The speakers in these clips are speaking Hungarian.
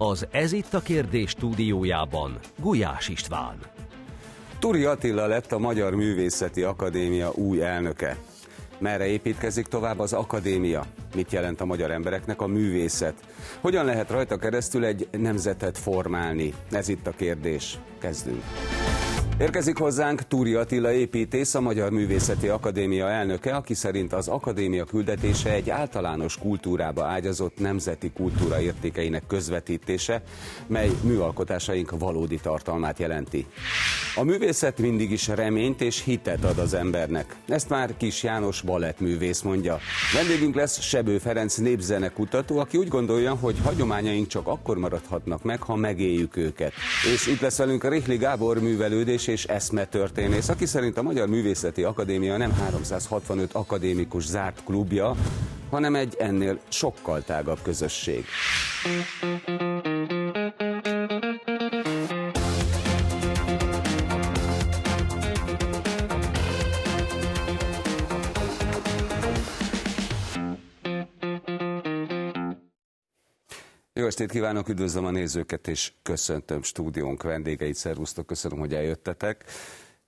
Az Ez itt a kérdés stúdiójában Gulyás István. Turi Attila lett a Magyar Művészeti Akadémia új elnöke. Merre építkezik tovább az akadémia? Mit jelent a magyar embereknek a művészet? Hogyan lehet rajta keresztül egy nemzetet formálni? Ez itt a kérdés. Kezdünk. Érkezik hozzánk Túri Attila építész, a Magyar Művészeti Akadémia elnöke, aki szerint az akadémia küldetése egy általános kultúrába ágyazott nemzeti kultúra értékeinek közvetítése, mely műalkotásaink valódi tartalmát jelenti. A művészet mindig is reményt és hitet ad az embernek. Ezt már Kis János balettművész mondja. Vendégünk lesz Sebő Ferenc népzenekutató, aki úgy gondolja, hogy hagyományaink csak akkor maradhatnak meg, ha megéljük őket. És itt lesz velünk Rihli Gábor művelődés és eszmetörténész, aki szerint a Magyar Művészeti Akadémia nem 365 akadémikus zárt klubja, hanem egy ennél sokkal tágabb közösség. Jó estét kívánok, üdvözlöm a nézőket, és köszöntöm stúdiónk vendégeit, szervusztok, köszönöm, hogy eljöttetek.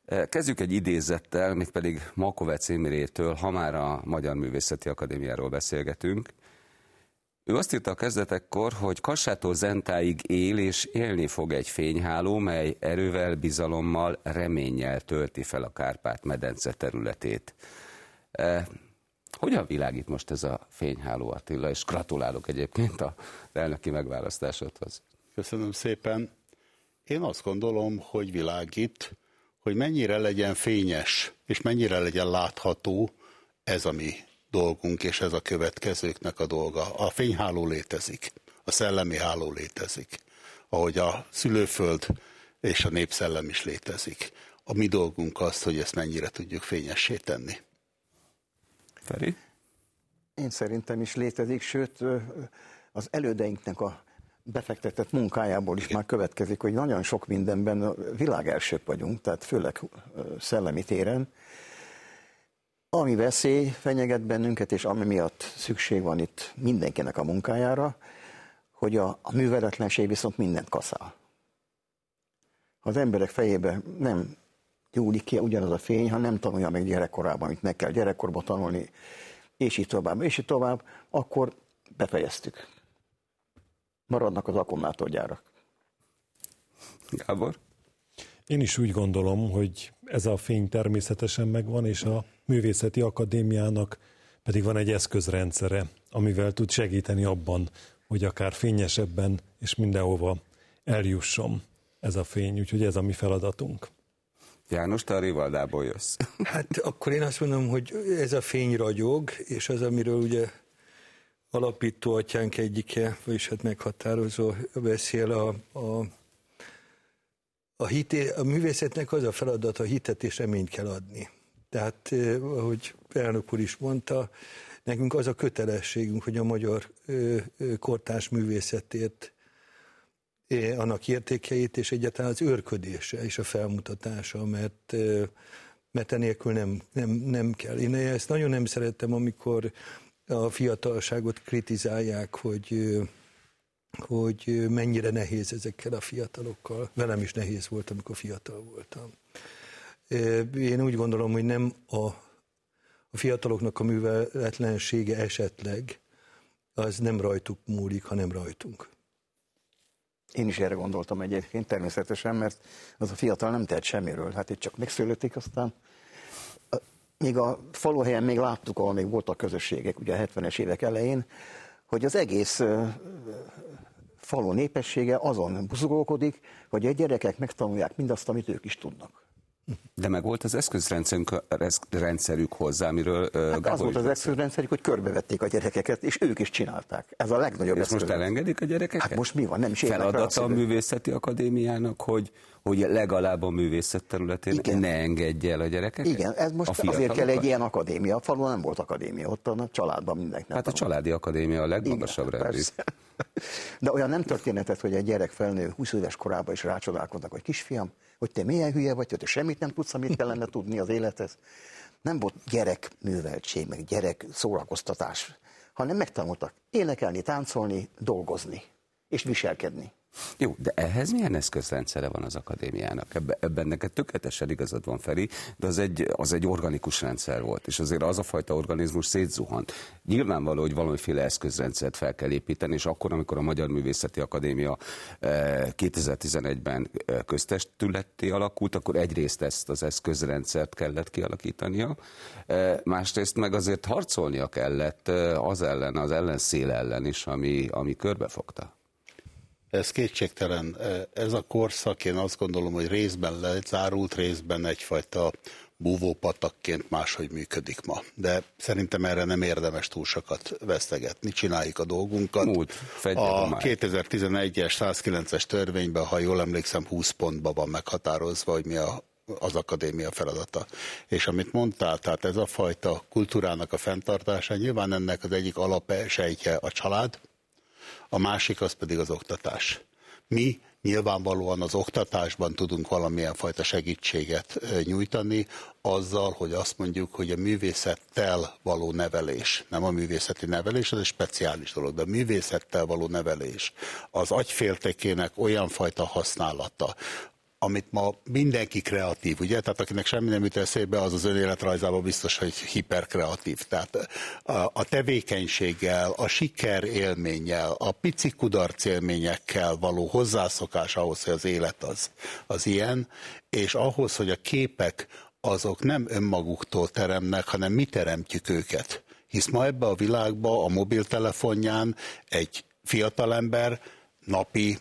E, kezdjük egy idézettel, mégpedig Makovec Imrétől, ha már a Magyar Művészeti Akadémiáról beszélgetünk. Ő azt írta a kezdetekkor, hogy Kassától Zentáig él és élni fog egy fényháló, mely erővel, bizalommal, reménnyel tölti fel a Kárpát-medence területét. Hogyan világít most ez a fényháló Attila, és gratulálok egyébként a elnöki megválasztásodhoz. Köszönöm szépen. Én azt gondolom, hogy világít, hogy mennyire legyen fényes, és mennyire legyen látható ez a mi dolgunk, és ez a következőknek a dolga. A fényháló létezik, a szellemi háló létezik, ahogy a szülőföld és a népszellem is létezik. A mi dolgunk az, hogy ezt mennyire tudjuk fényessé tenni. Feri? Én szerintem is létezik, sőt az elődeinknek a befektetett munkájából is már következik, hogy nagyon sok mindenben elsők vagyunk, tehát főleg szellemi téren. Ami veszély fenyeget bennünket, és ami miatt szükség van itt mindenkinek a munkájára, hogy a, a műveletlenség viszont mindent kaszál. Ha az emberek fejébe nem gyúlik ki ugyanaz a fény, ha nem tanulja meg gyerekkorában, amit meg kell gyerekkorban tanulni, és így tovább, és így tovább, akkor befejeztük. Maradnak az akkumulátorgyárak. Gábor? Én is úgy gondolom, hogy ez a fény természetesen megvan, és a Művészeti Akadémiának pedig van egy eszközrendszere, amivel tud segíteni abban, hogy akár fényesebben és mindenhova eljusson ez a fény, úgyhogy ez a mi feladatunk. János, te a Rivaldából jössz. Hát akkor én azt mondom, hogy ez a fény ragyog, és az, amiről ugye alapító atyánk egyike, vagyis hát meghatározó beszél a, a, a, hité, a művészetnek az a feladat, a hitet és reményt kell adni. Tehát, ahogy elnök úr is mondta, nekünk az a kötelességünk, hogy a magyar kortárs művészetért annak értékeit és egyáltalán az őrködése és a felmutatása, mert, mert enélkül nem, nem, nem kell. Én ezt nagyon nem szerettem, amikor a fiatalságot kritizálják, hogy hogy mennyire nehéz ezekkel a fiatalokkal. Velem is nehéz volt, amikor fiatal voltam. Én úgy gondolom, hogy nem a, a fiataloknak a műveletlensége esetleg, az nem rajtuk múlik, hanem rajtunk. Én is erre gondoltam egyébként, természetesen, mert az a fiatal nem tehet semmiről. Hát itt csak megszületik, aztán még a faluhelyen még láttuk, ahol még voltak közösségek, ugye a 70-es évek elején, hogy az egész falu népessége azon buzgolkodik, hogy a gyerekek megtanulják mindazt, amit ők is tudnak. De meg volt az eszközrendszerük hozzá, amiről hát Az volt az eszközrendszerük, hogy körbevették a gyerekeket, és ők is csinálták. Ez a legnagyobb És most elengedik a gyerekeket? Hát most mi van? Nem is Feladata a művészeti akadémiának, hogy, hogy legalább a művészet területén Igen. ne engedje el a gyerekeket? Igen, ez most azért kell egy ilyen akadémia. A falun nem volt akadémia, ott a családban mindenkinek. Hát a családi akadémia a legmagasabb rendű. De olyan nem történetet, hogy egy gyerek felnő 20 éves korában is rácsodálkoznak, hogy kisfiam, hogy te milyen hülye vagy, hogy te semmit nem tudsz, amit kellene tudni az élethez. Nem volt gyerek műveltség, meg gyerek szórakoztatás, hanem megtanultak énekelni, táncolni, dolgozni. és viselkedni. Jó, de ehhez milyen eszközrendszere van az akadémiának? Ebben, ebben neked tökéletesen igazad van, Feri, de az egy, az egy organikus rendszer volt, és azért az a fajta organizmus szétzuhant. Nyilvánvaló, hogy valamiféle eszközrendszert fel kell építeni, és akkor, amikor a Magyar Művészeti Akadémia 2011-ben eh, eh, köztestületté alakult, akkor egyrészt ezt az eszközrendszert kellett kialakítania, eh, másrészt meg azért harcolnia kellett az ellen, az ellenszél ellen is, ami, ami körbefogta. Ez kétségtelen. Ez a korszak, én azt gondolom, hogy részben lezárult, részben egyfajta búvópatakként máshogy működik ma. De szerintem erre nem érdemes túl sokat vesztegetni, csináljuk a dolgunkat. Múlt, a 2011-es 109-es törvényben, ha jól emlékszem, 20 pontban van meghatározva, hogy mi a az akadémia feladata. És amit mondtál, tehát ez a fajta kultúrának a fenntartása, nyilván ennek az egyik alapsejtje a család, a másik az pedig az oktatás. Mi nyilvánvalóan az oktatásban tudunk valamilyen fajta segítséget nyújtani, azzal, hogy azt mondjuk, hogy a művészettel való nevelés, nem a művészeti nevelés, az egy speciális dolog, de a művészettel való nevelés, az agyféltekének olyan fajta használata, amit ma mindenki kreatív, ugye? Tehát akinek semmi nem jut eszébe, az az önéletrajzában biztos, hogy hiperkreatív. Tehát a, a tevékenységgel, a siker élménnyel, a pici kudarc élményekkel való hozzászokás ahhoz, hogy az élet az, az ilyen, és ahhoz, hogy a képek azok nem önmaguktól teremnek, hanem mi teremtjük őket. Hisz ma ebbe a világba a mobiltelefonján egy fiatalember napi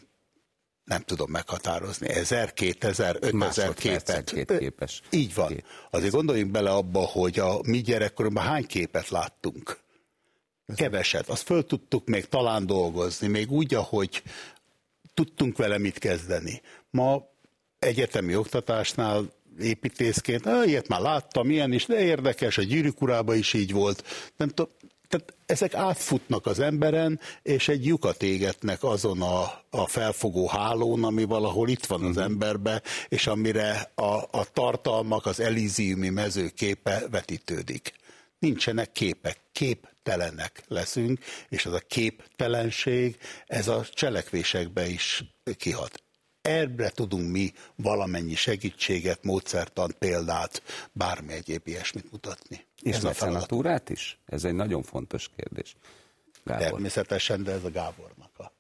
nem tudom meghatározni, ezer, kétezer, ötezer képet. Két képes. Így van. Két. Azért gondoljunk bele abba, hogy a mi gyerekkorunkban hány képet láttunk. Keveset. Azt föl tudtuk még talán dolgozni, még úgy, ahogy tudtunk vele mit kezdeni. Ma egyetemi oktatásnál építészként, ilyet már láttam, ilyen is, de érdekes, a gyűrűk is így volt. Nem tudom, tehát ezek átfutnak az emberen, és egy lyukat égetnek azon a, a felfogó hálón, ami valahol itt van az mhm. emberbe, és amire a, a tartalmak, az elíziumi mezőképe vetítődik. Nincsenek képek, képtelenek leszünk, és az a képtelenség, ez a cselekvésekbe is kihat erre tudunk mi valamennyi segítséget, módszertant, példát, bármi egyéb ilyesmit mutatni. És ez a felatúrát is? Ez egy nagyon fontos kérdés. Gábor. Természetesen, de ez a Gábornak a...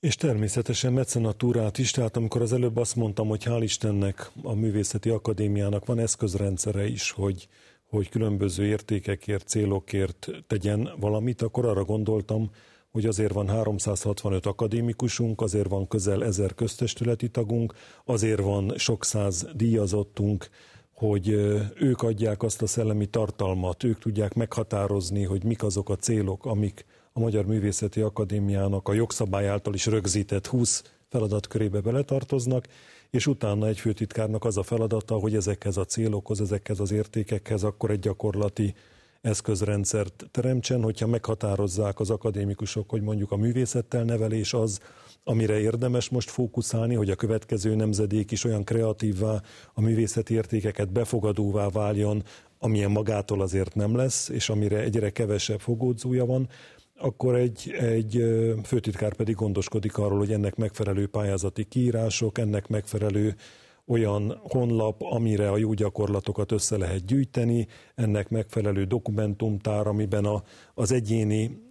És természetesen mecenatúrát is, tehát amikor az előbb azt mondtam, hogy hál' Istennek a Művészeti Akadémiának van eszközrendszere is, hogy, hogy különböző értékekért, célokért tegyen valamit, akkor arra gondoltam, hogy azért van 365 akadémikusunk, azért van közel ezer köztestületi tagunk, azért van sok száz díjazottunk, hogy ők adják azt a szellemi tartalmat, ők tudják meghatározni, hogy mik azok a célok, amik a Magyar Művészeti Akadémiának a jogszabály által is rögzített 20 feladatkörébe beletartoznak, és utána egy főtitkárnak az a feladata, hogy ezekhez a célokhoz, ezekhez az értékekhez akkor egy gyakorlati eszközrendszert teremtsen, hogyha meghatározzák az akadémikusok, hogy mondjuk a művészettel nevelés az, amire érdemes most fókuszálni, hogy a következő nemzedék is olyan kreatívvá, a művészeti értékeket befogadóvá váljon, amilyen magától azért nem lesz, és amire egyre kevesebb fogódzója van, akkor egy, egy főtitkár pedig gondoskodik arról, hogy ennek megfelelő pályázati kiírások, ennek megfelelő olyan honlap, amire a jó gyakorlatokat össze lehet gyűjteni, ennek megfelelő dokumentumtár, amiben a, az egyéni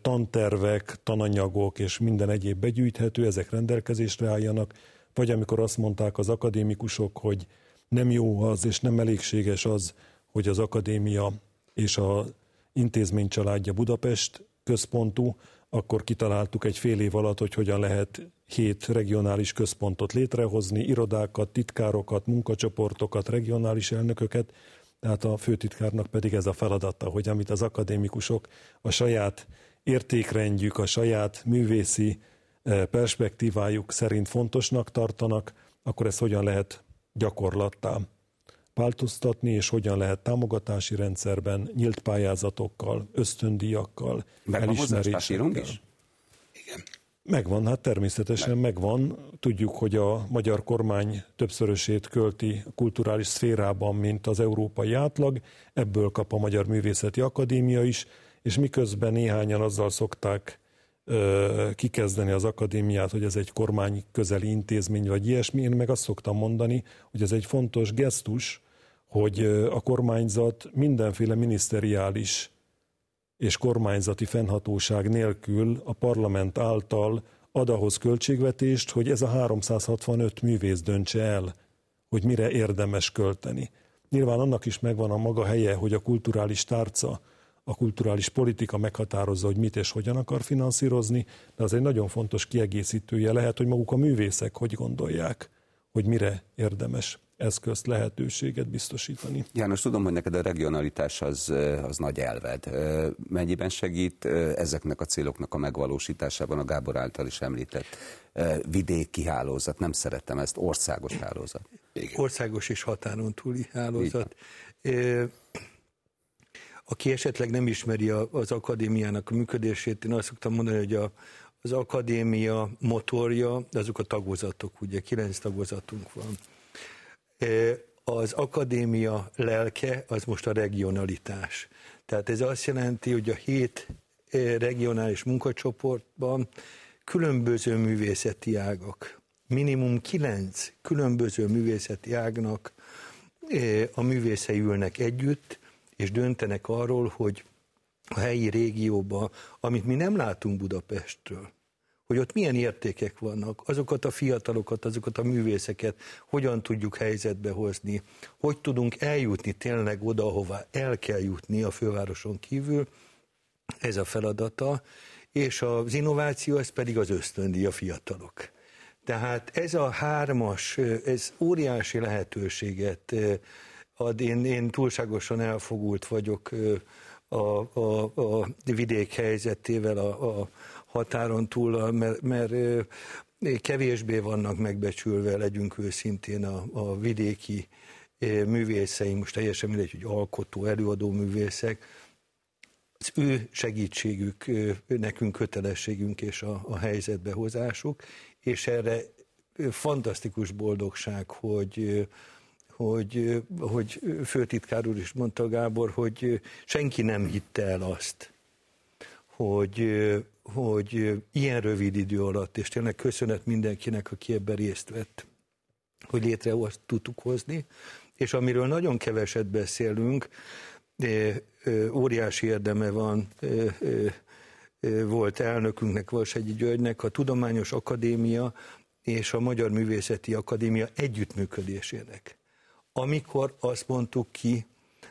tantervek, tananyagok és minden egyéb begyűjthető, ezek rendelkezésre álljanak, vagy amikor azt mondták az akadémikusok, hogy nem jó az és nem elégséges az, hogy az akadémia és a intézmény családja Budapest központú, akkor kitaláltuk egy fél év alatt, hogy hogyan lehet hét regionális központot létrehozni, irodákat, titkárokat, munkacsoportokat, regionális elnököket, tehát a főtitkárnak pedig ez a feladata, hogy amit az akadémikusok a saját értékrendjük, a saját művészi eh, perspektívájuk szerint fontosnak tartanak, akkor ezt hogyan lehet gyakorlattá változtatni, és hogyan lehet támogatási rendszerben, nyílt pályázatokkal, ösztöndíjakkal, elismerésekkel. is? Igen. Megvan, hát természetesen Meg. megvan. Tudjuk, hogy a magyar kormány többszörösét költi a kulturális szférában, mint az európai átlag. Ebből kap a Magyar Művészeti Akadémia is, és miközben néhányan azzal szokták kikezdeni az akadémiát, hogy ez egy kormány közeli intézmény, vagy ilyesmi. Én meg azt szoktam mondani, hogy ez egy fontos gesztus, hogy a kormányzat mindenféle miniszteriális és kormányzati fennhatóság nélkül a parlament által ad ahhoz költségvetést, hogy ez a 365 művész döntse el, hogy mire érdemes költeni. Nyilván annak is megvan a maga helye, hogy a kulturális tárca, a kulturális politika meghatározza, hogy mit és hogyan akar finanszírozni, de az egy nagyon fontos kiegészítője lehet, hogy maguk a művészek hogy gondolják, hogy mire érdemes eszközt, lehetőséget biztosítani. János, tudom, hogy neked a regionalitás az, az nagy elved. Mennyiben segít ezeknek a céloknak a megvalósításában a Gábor által is említett vidéki hálózat? Nem szeretem ezt, országos hálózat. Igen. Országos és határon túli hálózat. Aki esetleg nem ismeri az akadémiának a működését, én azt szoktam mondani, hogy a, az akadémia motorja, azok a tagozatok, ugye kilenc tagozatunk van az akadémia lelke az most a regionalitás. Tehát ez azt jelenti, hogy a hét regionális munkacsoportban különböző művészeti ágak, minimum kilenc különböző művészeti ágnak a művészei ülnek együtt, és döntenek arról, hogy a helyi régióban, amit mi nem látunk Budapestről, hogy ott milyen értékek vannak, azokat a fiatalokat, azokat a művészeket hogyan tudjuk helyzetbe hozni, hogy tudunk eljutni tényleg oda, ahova el kell jutni a fővároson kívül, ez a feladata, és az innováció, ez pedig az ösztöndi a fiatalok. Tehát ez a hármas, ez óriási lehetőséget ad. Én, én túlságosan elfogult vagyok a, a, a vidék helyzetével, a, a határon túl, mert, mert kevésbé vannak megbecsülve, legyünk őszintén a, a vidéki művészeink, most teljesen mindegy, hogy alkotó, előadó művészek, az ő segítségük nekünk kötelességünk és a, a helyzetbehozásuk, és erre fantasztikus boldogság, hogy hogy, hogy főtitkár úr is mondta Gábor, hogy senki nem hitte el azt, hogy, hogy ilyen rövid idő alatt, és tényleg köszönet mindenkinek, aki ebben részt vett, hogy létre tudtuk hozni, és amiről nagyon keveset beszélünk, óriási érdeme van volt elnökünknek, Valsegyi Györgynek, a Tudományos Akadémia és a Magyar Művészeti Akadémia együttműködésének. Amikor azt mondtuk ki,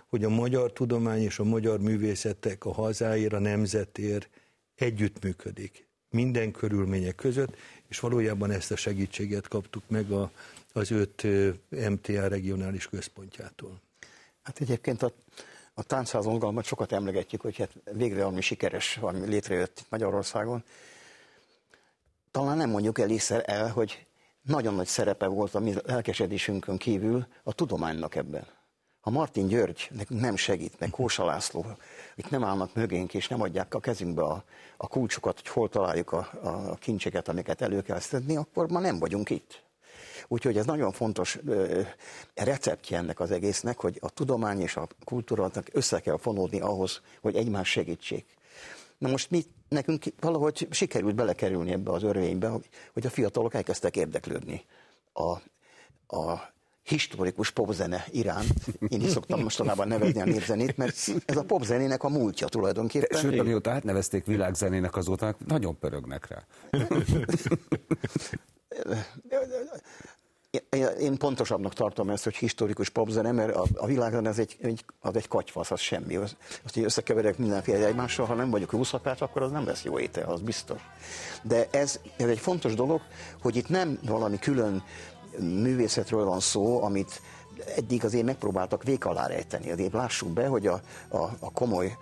hogy a magyar tudomány és a magyar művészetek a hazáért, a nemzetért együttműködik minden körülmények között, és valójában ezt a segítséget kaptuk meg a, az öt MTA regionális központjától. Hát egyébként a, a táncház sokat emlegetjük, hogy hát végre valami sikeres, valami létrejött Magyarországon. Talán nem mondjuk elégszer el, hogy nagyon nagy szerepe volt a mi lelkesedésünkön kívül a tudománynak ebben. Ha Martin György nekünk nem segít, meg Kósa László, itt nem állnak mögénk, és nem adják a kezünkbe a, a kulcsokat, hogy hol találjuk a, a kincseket, amiket elő kell szedni, akkor ma nem vagyunk itt. Úgyhogy ez nagyon fontos ö, receptje ennek az egésznek, hogy a tudomány és a kultúra össze kell fonódni ahhoz, hogy egymás segítsék. Na most mi, nekünk valahogy sikerült belekerülni ebbe az örvénybe, hogy a fiatalok elkezdtek érdeklődni a, a historikus popzene iránt. Én is szoktam mostanában nevezni a népzenét, mert ez a popzenének a múltja tulajdonképpen. Sőt, amióta átnevezték világzenének azóta, nagyon pörögnek rá. Én pontosabbnak tartom ezt, hogy historikus popzene, mert a, a világon ez egy, egy, az egy katyfasz, az semmi. Az, azt, hogy összekeverek mindenféle egymással, ha nem vagyok jószakás, akkor az nem lesz jó étel, az biztos. De ez, ez egy fontos dolog, hogy itt nem valami külön művészetről van szó, amit eddig azért megpróbáltak vék alá rejteni. Azért lássuk be, hogy a, a, a komoly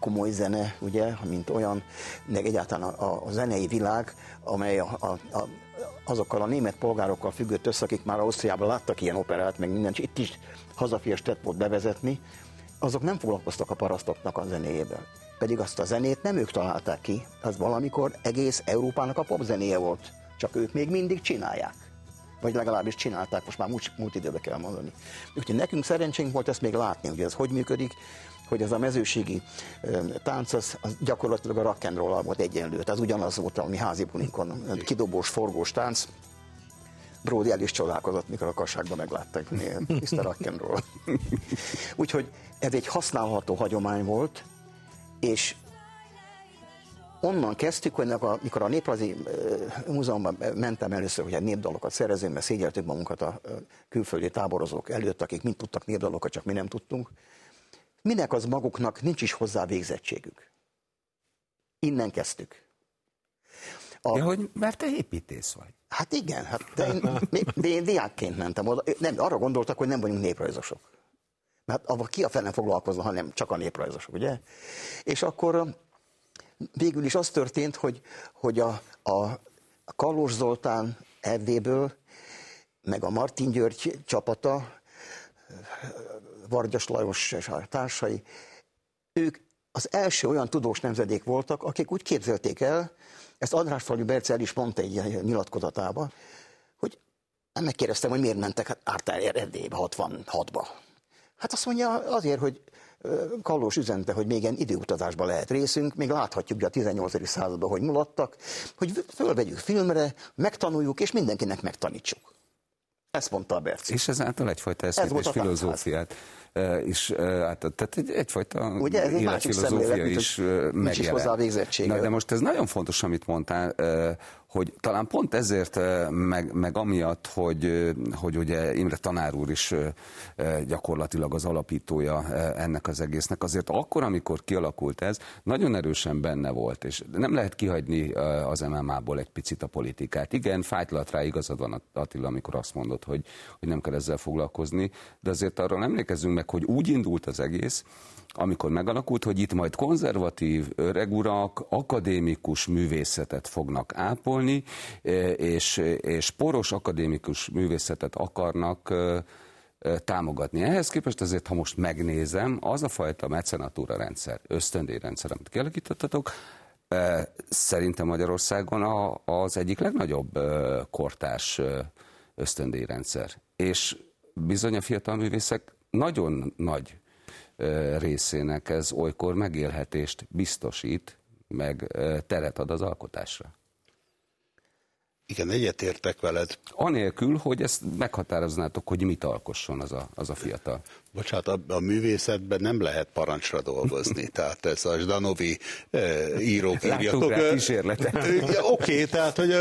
komoly zene, ugye, mint olyan, meg egyáltalán a, a zenei világ, amely a, a, a, azokkal a német polgárokkal függött össze, akik már Ausztriában láttak ilyen operát, meg minden, itt is hazafias volt bevezetni, azok nem foglalkoztak a parasztoknak a zenéjével. Pedig azt a zenét nem ők találták ki, az valamikor egész Európának a popzenéje volt. Csak ők még mindig csinálják vagy legalábbis csinálták, most már múlt, múlt időbe kell mondani. Úgyhogy nekünk szerencsénk volt ezt még látni, hogy ez hogy működik, hogy ez a mezőségi tánc az, az gyakorlatilag a rock and roll volt egyenlő. Tehát ugyanaz volt, ami házi bulinkon, kidobós, forgós tánc. Brody el is csodálkozott, mikor a kasságban meglátta, hogy Mr. Rock and roll. Úgyhogy ez egy használható hagyomány volt, és onnan kezdtük, hogy a, mikor a Néprajzi Múzeumban mentem először, hogy egy népdalokat szerezünk, mert szégyeltük magunkat a külföldi táborozók előtt, akik mind tudtak népdalokat, csak mi nem tudtunk. Minek az maguknak nincs is hozzá végzettségük. Innen kezdtük. A... Ja, hogy mert te építész vagy. Hát igen, hát de én, de én diákként mentem oda. Nem, arra gondoltak, hogy nem vagyunk néprajzosok. Mert abban ki a fele foglalkozna, hanem csak a néprajzosok, ugye? És akkor végül is az történt, hogy, hogy a, a Kallós Zoltán Erdélyből, meg a Martin György csapata, Vargyas Lajos és a társai, ők az első olyan tudós nemzedék voltak, akik úgy képzelték el, ezt András Falű Bercel is mondta egy nyilatkozatában, hogy nem megkérdeztem, hogy miért mentek Ártál Erdélybe 66-ba. Hát azt mondja, azért, hogy Kallós üzente, hogy még ilyen időutazásban lehet részünk, még láthatjuk a 18. században, hogy mulattak, hogy fölvegyük filmre, megtanuljuk, és mindenkinek megtanítsuk. Ezt mondta a Berci. És ezáltal egyfajta eszmét és filozófiát is, hát, tehát egy, egyfajta Ugye, ez egy is megjelent. Is hozzá a Na, de most ez nagyon fontos, amit mondtál, hogy talán pont ezért, meg, meg amiatt, hogy, hogy ugye Imre tanár úr is gyakorlatilag az alapítója ennek az egésznek, azért akkor, amikor kialakult ez, nagyon erősen benne volt, és nem lehet kihagyni az MMA-ból egy picit a politikát. Igen, fájtlat rá igazad van Attila, amikor azt mondod, hogy, hogy nem kell ezzel foglalkozni, de azért arról emlékezzünk meg, hogy úgy indult az egész, amikor megalakult, hogy itt majd konzervatív öregurak akadémikus művészetet fognak ápolni, e, és, és poros akadémikus művészetet akarnak e, e, támogatni. Ehhez képest azért, ha most megnézem, az a fajta mecenatúra rendszer, ösztöndíjrendszer, amit kialakítottatok, szerintem Magyarországon az egyik legnagyobb kortás ösztöndíjrendszer. És bizony a fiatal művészek nagyon nagy részének ez olykor megélhetést biztosít, meg teret ad az alkotásra. Igen, egyetértek veled. Anélkül, hogy ezt meghatároznátok, hogy mit alkosson az a, az a fiatal. Bocsánat, a, a művészetben nem lehet parancsra dolgozni. tehát ez a Zdanovi e, írók írjatok. Rá kísérletet. Oké, okay, tehát hogy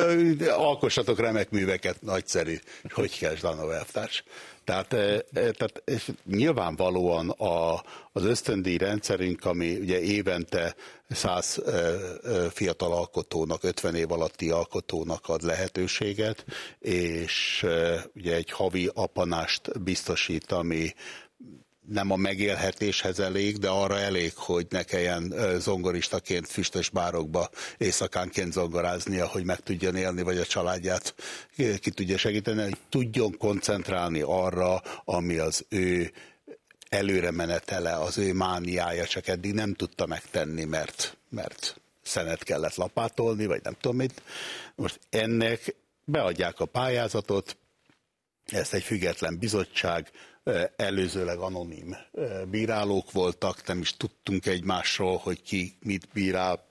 alkossatok remek műveket, nagyszerű. Hogy kell Zdanov elvtárs? Tehát, e, tehát és nyilvánvalóan a, az ösztöndíj rendszerünk, ami ugye évente 100 fiatal alkotónak, 50 év alatti alkotónak ad lehetőséget, és ugye egy havi apanást biztosít, ami nem a megélhetéshez elég, de arra elég, hogy ne kelljen zongoristaként füstös bárokba éjszakánként zongoráznia, hogy meg tudjon élni, vagy a családját ki tudja segíteni, hogy tudjon koncentrálni arra, ami az ő előre menetele, az ő mániája, csak eddig nem tudta megtenni, mert, mert szenet kellett lapátolni, vagy nem tudom mit. Most ennek beadják a pályázatot, ezt egy független bizottság, előzőleg anonim bírálók voltak, nem is tudtunk egymásról, hogy ki mit bírál.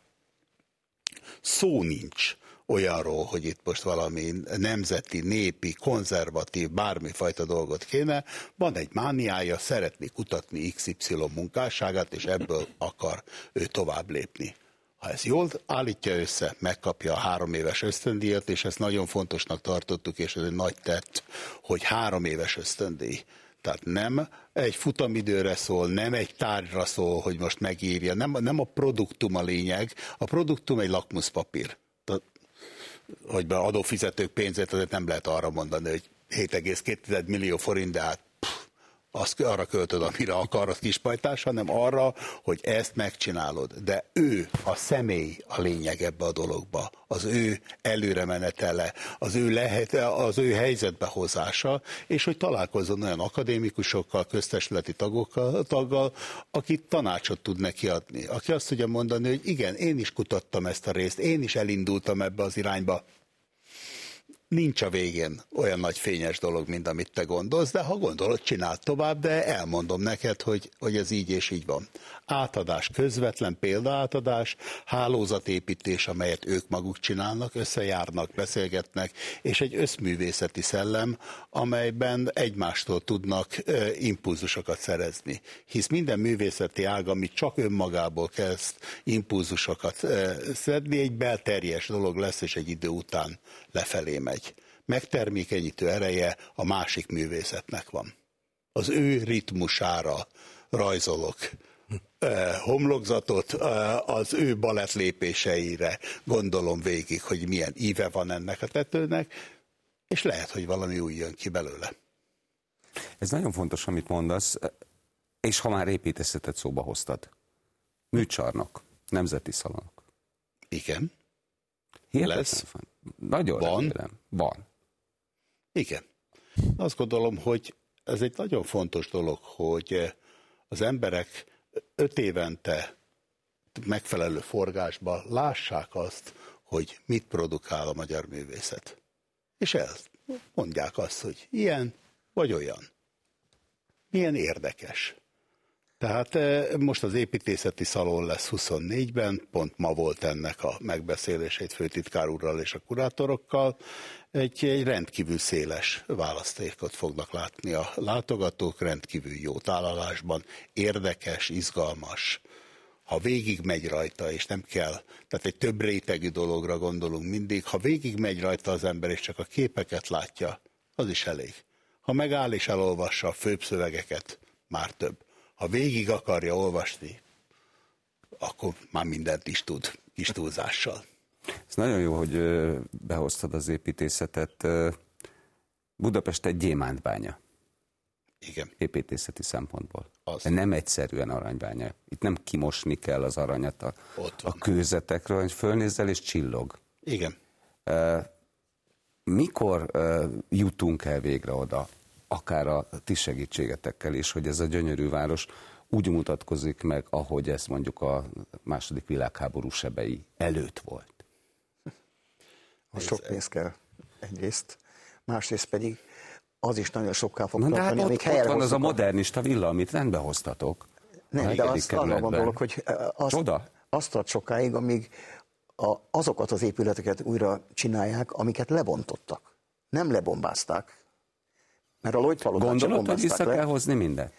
Szó nincs olyanról, hogy itt most valami nemzeti, népi, konzervatív, bármifajta dolgot kéne, van egy mániája, szeretni kutatni XY munkásságát, és ebből akar ő tovább lépni. Ha ez jól állítja össze, megkapja a három éves ösztöndíjat, és ezt nagyon fontosnak tartottuk, és ez egy nagy tett, hogy három éves ösztöndíj. Tehát nem egy futamidőre szól, nem egy tárgyra szól, hogy most megírja, nem, nem a produktum a lényeg, a produktum egy lakmuszpapír. Hogy be adófizetők pénzét azért nem lehet arra mondani, hogy 7,2 millió forint, de hát azt arra költöd, amire akarod kispajtás, hanem arra, hogy ezt megcsinálod. De ő, a személy a lényeg ebbe a dologba, az ő előre menetele, az ő, lehet, az ő helyzetbe hozása, és hogy találkozzon olyan akadémikusokkal, köztesületi tagokkal, taggal, aki tanácsot tud neki adni. Aki azt tudja mondani, hogy igen, én is kutattam ezt a részt, én is elindultam ebbe az irányba, nincs a végén olyan nagy fényes dolog, mint amit te gondolsz, de ha gondolod, csináld tovább, de elmondom neked, hogy, hogy ez így és így van. Átadás, közvetlen példaátadás, hálózatépítés, amelyet ők maguk csinálnak, összejárnak, beszélgetnek, és egy összművészeti szellem, amelyben egymástól tudnak impulzusokat szerezni. Hisz minden művészeti ág, ami csak önmagából kezd impulzusokat szedni, egy belterjes dolog lesz, és egy idő után lefelé megy. Megtermékenyítő ereje a másik művészetnek van. Az ő ritmusára rajzolok homlokzatot, az ő balett lépéseire gondolom végig, hogy milyen íve van ennek a tetőnek, és lehet, hogy valami új jön ki belőle. Ez nagyon fontos, amit mondasz, és ha már építészetet szóba hoztad. Műcsarnok, nemzeti szalonok. Igen. Hihetetlen Lesz. Nagyon van. remélem. Van. Igen. Azt gondolom, hogy ez egy nagyon fontos dolog, hogy az emberek öt évente megfelelő forgásban lássák azt, hogy mit produkál a magyar művészet. És el mondják azt, hogy ilyen vagy olyan. Milyen érdekes. Tehát eh, most az építészeti szalon lesz 24-ben, pont ma volt ennek a megbeszélés egy főtitkár úrral és a kurátorokkal. Egy, egy rendkívül széles választékot fognak látni a látogatók, rendkívül jó tálalásban, érdekes, izgalmas. Ha végig megy rajta, és nem kell, tehát egy több rétegű dologra gondolunk mindig, ha végig megy rajta az ember, és csak a képeket látja, az is elég. Ha megáll és elolvassa a főbb szövegeket, már több. Ha végig akarja olvasni, akkor már mindent is tud, kis túlzással. Ez nagyon jó, hogy behoztad az építészetet. Budapest egy gyémántbánya. Igen. Építészeti szempontból. Az. De nem egyszerűen aranybánya. Itt nem kimosni kell az aranyat a, a kőzetekről, hogy fölnézzel és csillog. Igen. Mikor jutunk el végre oda, akár a ti segítségetekkel is, hogy ez a gyönyörű város úgy mutatkozik meg, ahogy ez mondjuk a második világháború sebei előtt volt? A sok pénz kell egyrészt, másrészt pedig az is nagyon sokkal fog Na, tartani, de hát amíg ott, ott van az a modernista villa, amit rendbe hoztatok. Nem, de azt arra gondolok, hogy azt, Csoda? azt tart sokáig, amíg a, azokat az épületeket újra csinálják, amiket lebontottak. Nem lebombázták. Mert a Lloyd Gondolod, hogy vissza le. kell hozni mindent?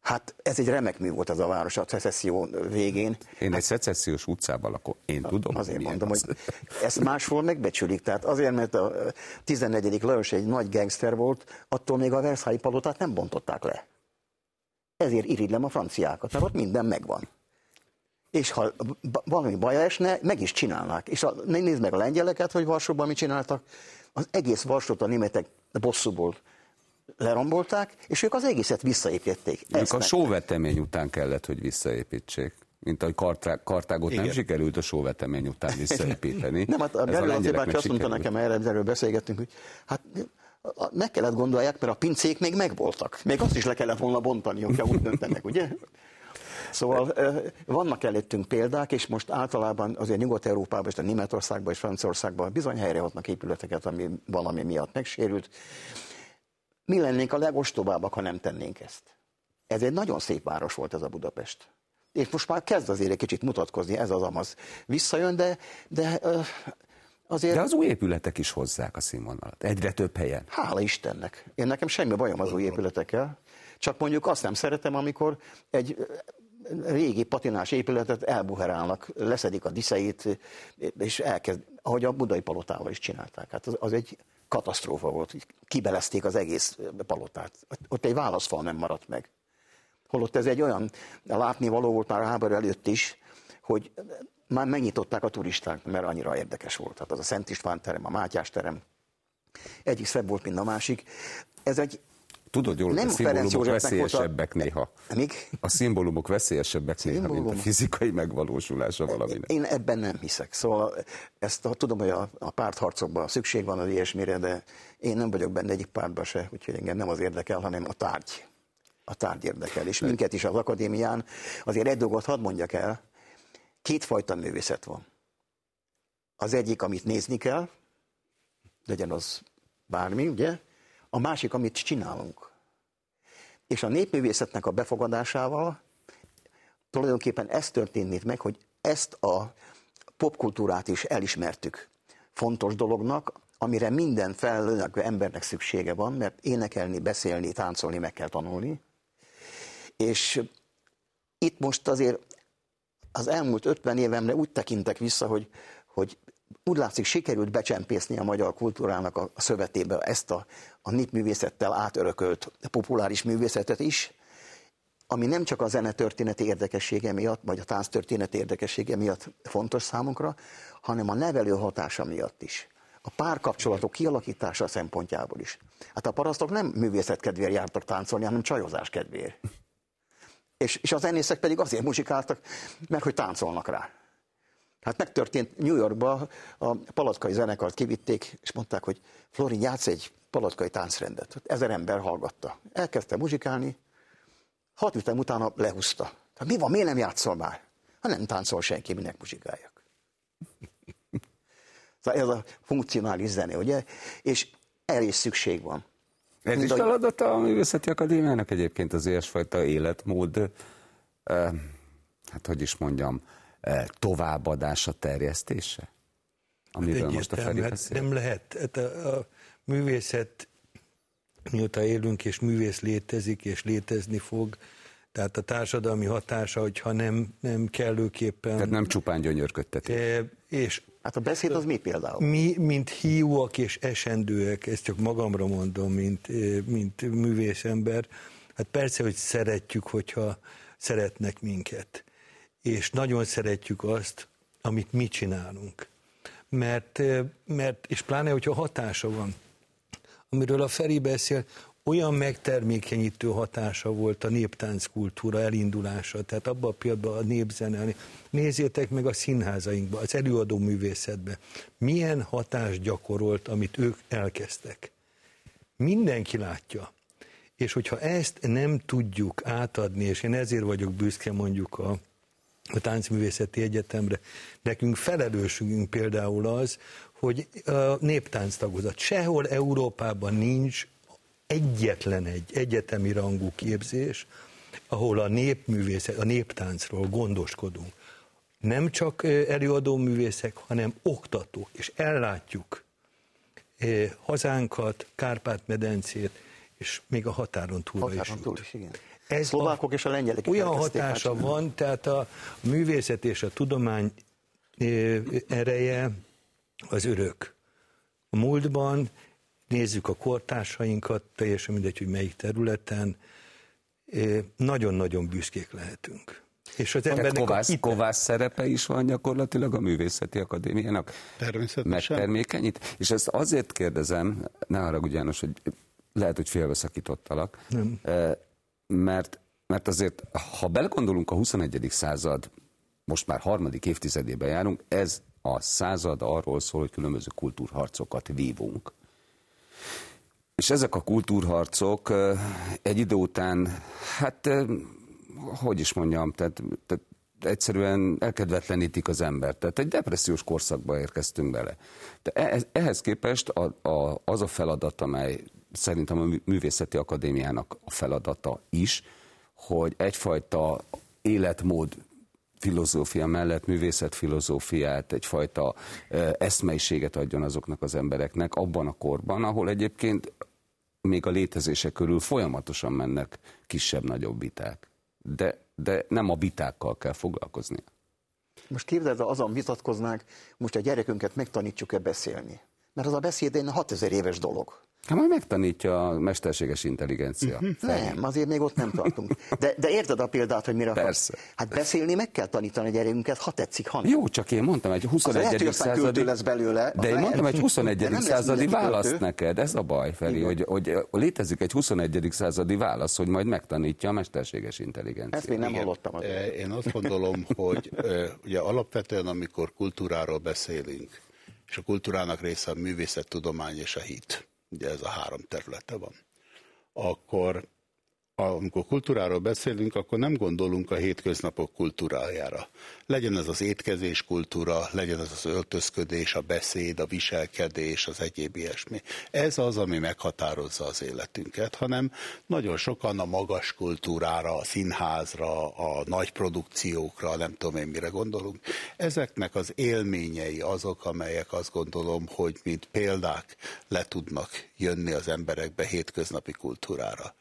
Hát ez egy remek mű volt ez a város a szecesszió végén. Én egy szecessziós utcában lakom, én tudom. Azért mondom, az. hogy ezt máshol megbecsülik. Tehát azért, mert a 14. Lajos egy nagy gangster volt, attól még a Versailles palotát nem bontották le. Ezért irigylem a franciákat, mert ott minden megvan. És ha valami baj esne, meg is csinálnák. És a, nézd meg a lengyeleket, hogy Varsóban mit csináltak. Az egész Varsót a németek bosszúból lerombolták, és ők az egészet visszaépítették. Ők a sóvetemény után kellett, hogy visszaépítsék. Mint ahogy Kartá- Kartágot Igen. nem sikerült a sóvetemény után visszaépíteni. nem, hát a Gerlánci bácsi azt mondta nekem, erre, erről beszélgettünk, hogy hát meg kellett gondolják, mert a pincék még megvoltak. Még azt is le kellett volna bontani, hogyha úgy döntenek, ugye? Szóval vannak előttünk példák, és most általában azért Nyugat-Európában, és a Németországban és Franciaországban bizony helyrehoznak épületeket, ami valami miatt megsérült mi lennénk a legostobábbak, ha nem tennénk ezt. Ez egy nagyon szép város volt ez a Budapest. És most már kezd azért egy kicsit mutatkozni, ez az amaz. Visszajön, de, de azért... De az új épületek is hozzák a színvonalat. Egyre több helyen. Hála Istennek. Én nekem semmi bajom az új épületekkel. Csak mondjuk azt nem szeretem, amikor egy régi patinás épületet elbuherálnak, leszedik a diszeit, és elkezd, ahogy a budai palotával is csinálták. Hát az, az egy katasztrófa volt, kibelezték az egész palotát. Ott egy válaszfal nem maradt meg. Holott ez egy olyan látnivaló volt már a háború előtt is, hogy már megnyitották a turisták, mert annyira érdekes volt. Tehát az a Szent István terem, a Mátyás terem, egyik szebb volt, mint a másik. Ez egy Tudod jól, nem a szimbólumok veszélyesebbek a... néha. Még? A szimbólumok veszélyesebbek néha, mint a fizikai megvalósulása valaminek. Én ebben nem hiszek. Szóval ezt a, tudom, hogy a, a pártharcokban szükség van az ilyesmire, de én nem vagyok benne egyik pártban se, úgyhogy engem nem az érdekel, hanem a tárgy. A tárgy érdekel. És minket is az akadémián azért egy dolgot hadd mondjak el, kétfajta művészet van. Az egyik, amit nézni kell, legyen az bármi, ugye? A másik, amit csinálunk. És a népművészetnek a befogadásával tulajdonképpen ez történik meg, hogy ezt a popkultúrát is elismertük fontos dolognak, amire minden felnövekvő embernek szüksége van, mert énekelni, beszélni, táncolni meg kell tanulni. És itt most azért az elmúlt 50 évemre úgy tekintek vissza, hogy, hogy úgy látszik, sikerült becsempészni a magyar kultúrának a szövetébe ezt a, a népművészettel átörökölt populáris művészetet is, ami nem csak a zene történeti érdekessége miatt, vagy a tánc történeti érdekessége miatt fontos számunkra, hanem a nevelő hatása miatt is. A párkapcsolatok kialakítása szempontjából is. Hát a parasztok nem művészet kedvéért jártak táncolni, hanem csajozás kedvéért. És, és a zenészek pedig azért muzsikáltak, mert hogy táncolnak rá. Hát megtörtént New Yorkba, a palatkai zenekart kivitték, és mondták, hogy Florin, játsz egy palatkai táncrendet. Ezer ember hallgatta. Elkezdte muzsikálni, hat ütem utána lehúzta. Hát mi van, miért nem játszol már? Ha nem táncol senki, minek muzsikáljak. Szóval ez a funkcionális zene, ugye? És erre is szükség van. Ez is feladata a Művészeti Akadémiának egyébként az ilyesfajta életmód, eh, hát hogy is mondjam, továbbadása, terjesztése? Amiről hát most a Feri hát Nem lehet. Hát a, a művészet, mióta élünk, és művész létezik, és létezni fog, tehát a társadalmi hatása, hogyha nem, nem kellőképpen... Tehát nem csupán gyönyörködtetés. E, és Hát a beszéd az mi például? Mi, mint hiúak és esendőek, ezt csak magamra mondom, mint, mint művészember, hát persze, hogy szeretjük, hogyha szeretnek minket. És nagyon szeretjük azt, amit mi csinálunk. Mert, mert és pláne, hogyha hatása van. Amiről a Feri beszél, olyan megtermékenyítő hatása volt a néptánc kultúra elindulása, tehát abban a pillanatban a népzene, nézzétek meg a színházainkba, az előadó művészetbe, milyen hatást gyakorolt, amit ők elkezdtek. Mindenki látja. És hogyha ezt nem tudjuk átadni, és én ezért vagyok büszke mondjuk a, a Táncművészeti Egyetemre, nekünk felelősségünk például az, hogy a néptánc tagozat. Sehol Európában nincs egyetlen egy egyetemi rangú képzés, ahol a népművészet, a néptáncról gondoskodunk. Nem csak előadó művészek, hanem oktatók, és ellátjuk hazánkat, Kárpát-medencét, és még a határon túl határon is. Túl is igen. Ez Szlovákok és a lengyelek Olyan hatása át. van, tehát a művészet és a tudomány ereje az örök. A múltban nézzük a kortársainkat, teljesen mindegy, hogy melyik területen, nagyon-nagyon büszkék lehetünk. És az embernek kovász, itt... kovász szerepe is van gyakorlatilag a Művészeti Akadémiának. Természetesen. Megtermékenyít. És ezt azért kérdezem, ne haragudj János, hogy lehet, hogy félbeszakítottalak, Nem. Mert, mert azért, ha belegondolunk a 21. század, most már harmadik évtizedében járunk, ez a század arról szól, hogy különböző kultúrharcokat vívunk. És ezek a kultúrharcok egy idő után, hát hogy is mondjam, tehát, tehát egyszerűen elkedvetlenítik az embert. Tehát egy depressziós korszakba érkeztünk bele. De e, ehhez képest a, a, az a feladat, amely szerintem a Művészeti Akadémiának a feladata is, hogy egyfajta életmód filozófia mellett művészetfilozófiát, egyfajta eszmeiséget adjon azoknak az embereknek abban a korban, ahol egyébként még a létezése körül folyamatosan mennek kisebb-nagyobb viták. De, de nem a vitákkal kell foglalkozni. Most képzeld, azon vitatkoznánk, most a gyerekünket megtanítsuk-e beszélni. Mert az a beszéd egy 6000 éves dolog. Hát majd megtanítja a mesterséges intelligencia. Uh-huh. Nem, azért még ott nem tartunk. De, de érted a példát, hogy mire Persze. Akar? Hát beszélni meg kell tanítani a gyerekünket, ha tetszik, ha nem. Jó, csak én mondtam egy 21. Az századi... lesz belőle. De én lehet. mondtam egy 21. századi választ költő. neked, ez a baj, Feri, hogy, hogy létezik egy 21. századi válasz, hogy majd megtanítja a mesterséges intelligencia. Ezt még nem Igen. hallottam. Az én azt gondolom, hogy ugye alapvetően, amikor kultúráról beszélünk, és a kultúrának része a művészettudomány és a hit ugye ez a három területe van, akkor amikor kultúráról beszélünk, akkor nem gondolunk a hétköznapok kultúrájára. Legyen ez az étkezés kultúra, legyen ez az öltözködés, a beszéd, a viselkedés, az egyéb ilyesmi. Ez az, ami meghatározza az életünket, hanem nagyon sokan a magas kultúrára, a színházra, a nagy produkciókra, nem tudom én mire gondolunk. Ezeknek az élményei azok, amelyek azt gondolom, hogy mint példák le tudnak jönni az emberekbe hétköznapi kultúrára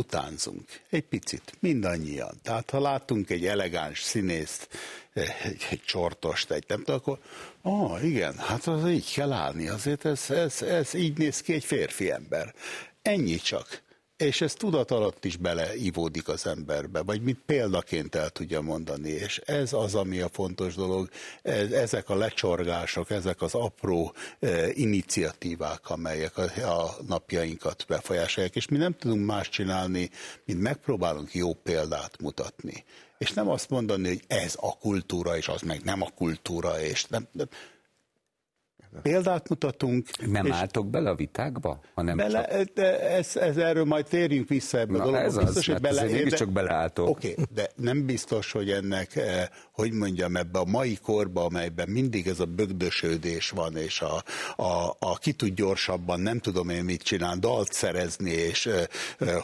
utánzunk. Egy picit, mindannyian. Tehát ha látunk egy elegáns színészt, egy, egy csortost, egy nem tudom, akkor ah, igen, hát az így kell állni, azért ez, ez, ez így néz ki egy férfi ember. Ennyi csak és ez tudat alatt is beleivódik az emberbe, vagy mint példaként el tudja mondani, és ez az, ami a fontos dolog, ez, ezek a lecsorgások, ezek az apró e, iniciatívák, amelyek a, a napjainkat befolyásolják, és mi nem tudunk más csinálni, mint megpróbálunk jó példát mutatni. És nem azt mondani, hogy ez a kultúra, és az meg nem a kultúra, és nem, nem Példát mutatunk. Nem és álltok bele a vitákba? Hanem bele, csak... ez, ez, erről majd térjünk vissza ebbe Na, a dologba. Ez biztos, az, hogy bele, de, csak beleálltok. Oké, okay, de nem biztos, hogy ennek, eh, hogy mondjam, ebbe a mai korba, amelyben mindig ez a bögdösődés van, és a, a, a ki tud gyorsabban, nem tudom én mit csinál, dalt szerezni, és eh, eh,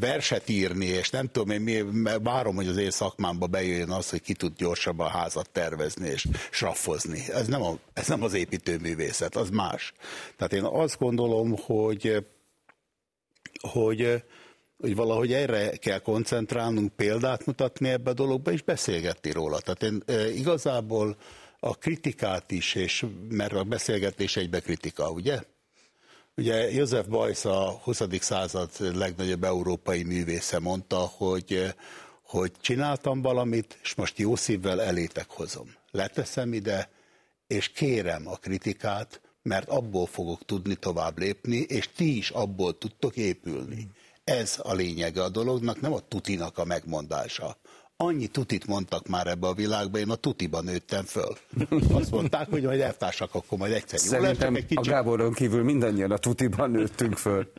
verset írni, és nem tudom én mi, várom, hogy az én szakmámba bejöjjön az, hogy ki tud gyorsabban házat tervezni, és sraffozni. Ez nem, a, ez nem az építő művészet, az más. Tehát én azt gondolom, hogy, hogy, hogy valahogy erre kell koncentrálnunk, példát mutatni ebbe a dologba, és beszélgetni róla. Tehát én e, igazából a kritikát is, és mert a beszélgetés egybe kritika, ugye? Ugye József Bajsz a 20. század legnagyobb európai művésze mondta, hogy, hogy csináltam valamit, és most jó szívvel elétek hozom. Leteszem ide, és kérem a kritikát, mert abból fogok tudni tovább lépni, és ti is abból tudtok épülni. Ez a lényege a dolognak, nem a tutinak a megmondása. Annyi tutit mondtak már ebbe a világba, én a tutiban nőttem föl. Azt mondták, hogy majd eltársak, akkor majd egyszer Szerintem egy kicsit... a Gáboron kívül mindannyian a tutiban nőttünk föl.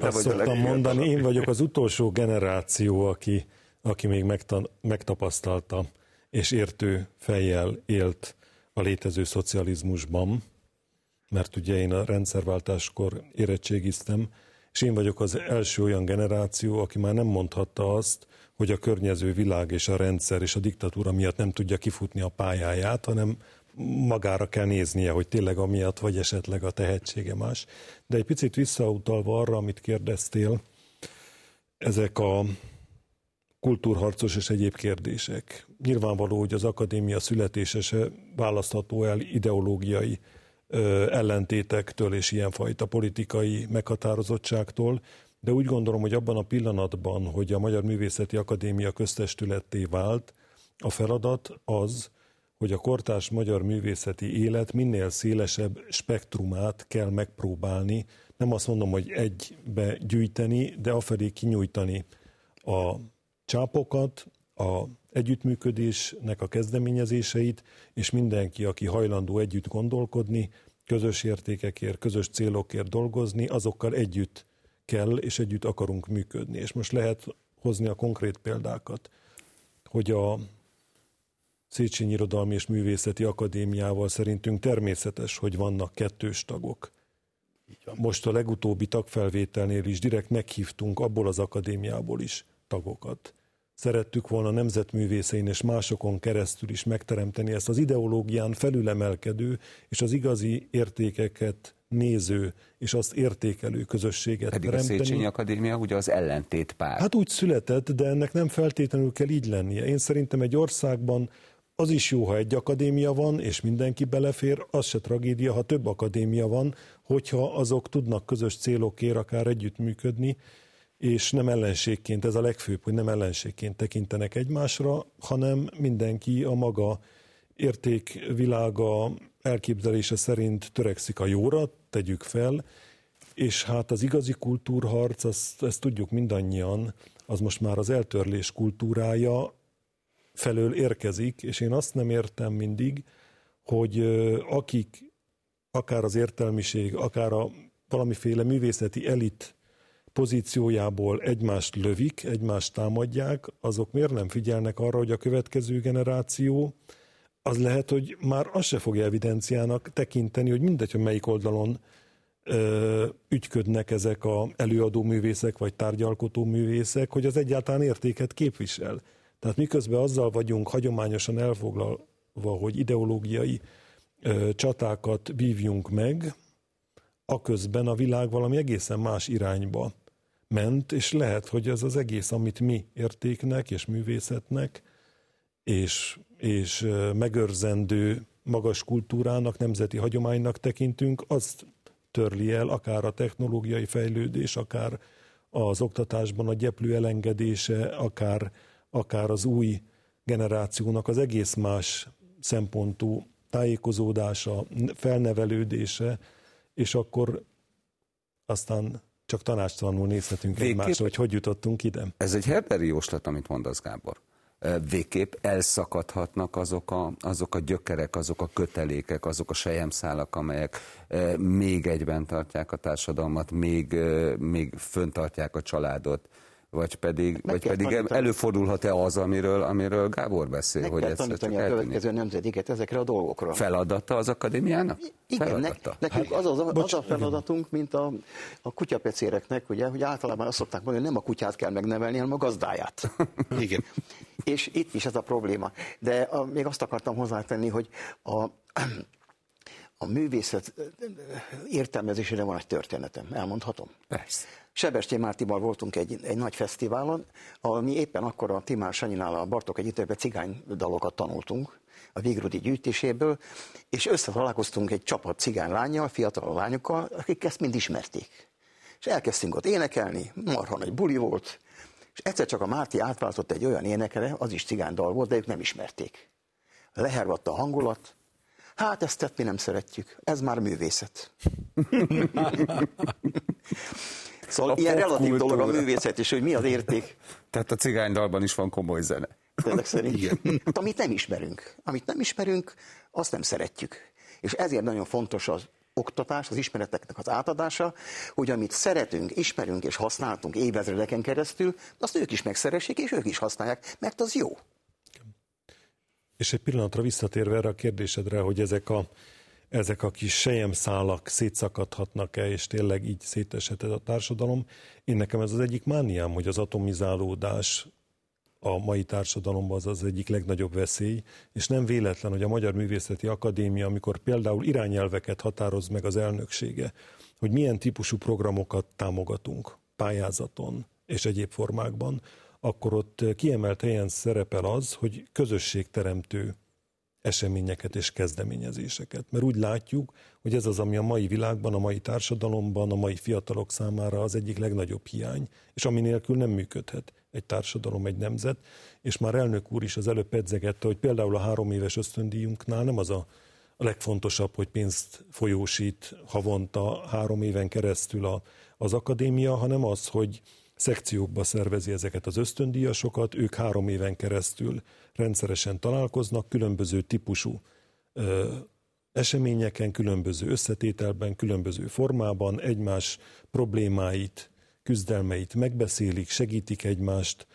Azt szoktam mondani, én vagyok az utolsó generáció, aki, aki még megtan- megtapasztalta és értő fejjel élt a létező szocializmusban, mert ugye én a rendszerváltáskor érettségiztem, és én vagyok az első olyan generáció, aki már nem mondhatta azt, hogy a környező világ és a rendszer és a diktatúra miatt nem tudja kifutni a pályáját, hanem magára kell néznie, hogy tényleg amiatt, vagy esetleg a tehetsége más. De egy picit visszautalva arra, amit kérdeztél, ezek a kultúrharcos és egyéb kérdések. Nyilvánvaló, hogy az akadémia születése se választható el ideológiai ö, ellentétektől és ilyenfajta politikai meghatározottságtól, de úgy gondolom, hogy abban a pillanatban, hogy a Magyar Művészeti Akadémia köztestületté vált, a feladat az, hogy a kortárs magyar művészeti élet minél szélesebb spektrumát kell megpróbálni, nem azt mondom, hogy egybe gyűjteni, de afelé kinyújtani a csápokat, a együttműködésnek a kezdeményezéseit, és mindenki, aki hajlandó együtt gondolkodni, közös értékekért, közös célokért dolgozni, azokkal együtt kell és együtt akarunk működni. És most lehet hozni a konkrét példákat, hogy a Széchenyi Irodalmi és Művészeti Akadémiával szerintünk természetes, hogy vannak kettős tagok. Most a legutóbbi tagfelvételnél is direkt meghívtunk abból az akadémiából is tagokat. Szerettük volna nemzetművészein és másokon keresztül is megteremteni ezt az ideológián felülemelkedő és az igazi értékeket néző és azt értékelő közösséget Pedig teremteni. a Széchenyi Akadémia ugye az ellentét pár. Hát úgy született, de ennek nem feltétlenül kell így lennie. Én szerintem egy országban az is jó, ha egy akadémia van, és mindenki belefér, az se tragédia, ha több akadémia van, hogyha azok tudnak közös célokért akár együttműködni, és nem ellenségként, ez a legfőbb, hogy nem ellenségként tekintenek egymásra, hanem mindenki a maga értékvilága elképzelése szerint törekszik a jóra, tegyük fel, és hát az igazi kultúrharc, azt, ezt tudjuk mindannyian, az most már az eltörlés kultúrája felől érkezik, és én azt nem értem mindig, hogy akik akár az értelmiség, akár a valamiféle művészeti elit pozíciójából egymást lövik, egymást támadják, azok miért nem figyelnek arra, hogy a következő generáció az lehet, hogy már azt se fogja evidenciának tekinteni, hogy mindegy, hogy melyik oldalon ö, ügyködnek ezek a előadó művészek vagy tárgyalkotó művészek, hogy az egyáltalán értéket képvisel. Tehát miközben azzal vagyunk hagyományosan elfoglalva, hogy ideológiai ö, csatákat vívjunk meg, aközben a világ valami egészen más irányba ment, és lehet, hogy ez az egész, amit mi értéknek és művészetnek, és, és megőrzendő magas kultúrának, nemzeti hagyománynak tekintünk, azt törli el akár a technológiai fejlődés, akár az oktatásban a gyeplő elengedése, akár, akár az új generációnak az egész más szempontú tájékozódása, felnevelődése, és akkor aztán csak tanástalanul nézhetünk Végképp... egymásra, hogy hogy jutottunk ide. Ez egy herberi jóslat, amit mondasz, Gábor. Végképp elszakadhatnak azok a, azok a gyökerek, azok a kötelékek, azok a sejemszálak, amelyek még egyben tartják a társadalmat, még, még föntartják a családot vagy pedig, vagy pedig előfordulhat-e az, amiről, amiről Gábor beszél, Meg hogy ez csak a következő nemzediket ezekre a dolgokra. Feladata az akadémiának? Igen, Feladata. nekünk az, az, az a feladatunk, mint a, a kutyapecéreknek, ugye, hogy általában azt szokták mondani, hogy nem a kutyát kell megnevelni, hanem a gazdáját. Igen. És itt is ez a probléma. De a, még azt akartam hozzátenni, hogy a, a művészet értelmezésére van egy történetem. Elmondhatom? Persze. Sebestyén Mártival voltunk egy, egy nagy fesztiválon, ahol mi éppen akkor a Timár Sanyinál a Bartok Együttőben cigány dalokat tanultunk a Vigrudi gyűjtéséből, és összetalálkoztunk egy csapat cigány lányjal, fiatal lányokkal, akik ezt mind ismerték. És elkezdtünk ott énekelni, marha nagy buli volt, és egyszer csak a Márti átváltott egy olyan énekere, az is cigány dal volt, de ők nem ismerték. Lehervadt a hangulat, hát ezt tett mi nem szeretjük, ez már művészet. Szóval a ilyen relatív kultúra. dolog a művészet is, hogy mi az érték. Tehát a cigánydalban is van komoly zene. Tényleg szerint. Igen. Hát, amit nem ismerünk. Amit nem ismerünk, azt nem szeretjük. És ezért nagyon fontos az oktatás, az ismereteknek az átadása, hogy amit szeretünk, ismerünk és használtunk évezredeken keresztül, azt ők is megszeressék, és ők is használják, mert az jó. És egy pillanatra visszatérve erre a kérdésedre, hogy ezek a ezek a kis sejemszálak szétszakadhatnak-e, és tényleg így széteshet a társadalom. Én nekem ez az egyik mániám, hogy az atomizálódás a mai társadalomban az az egyik legnagyobb veszély, és nem véletlen, hogy a Magyar Művészeti Akadémia, amikor például irányelveket határoz meg az elnöksége, hogy milyen típusú programokat támogatunk pályázaton és egyéb formákban, akkor ott kiemelt helyen szerepel az, hogy közösségteremtő eseményeket és kezdeményezéseket. Mert úgy látjuk, hogy ez az, ami a mai világban, a mai társadalomban, a mai fiatalok számára az egyik legnagyobb hiány, és ami nélkül nem működhet egy társadalom, egy nemzet. És már elnök úr is az előbb pedzegette, hogy például a három éves ösztöndíjunknál nem az a a legfontosabb, hogy pénzt folyósít havonta három éven keresztül a, az akadémia, hanem az, hogy szekciókba szervezi ezeket az ösztöndíjasokat, ők három éven keresztül rendszeresen találkoznak, különböző típusú ö, eseményeken, különböző összetételben, különböző formában egymás problémáit, küzdelmeit megbeszélik, segítik egymást,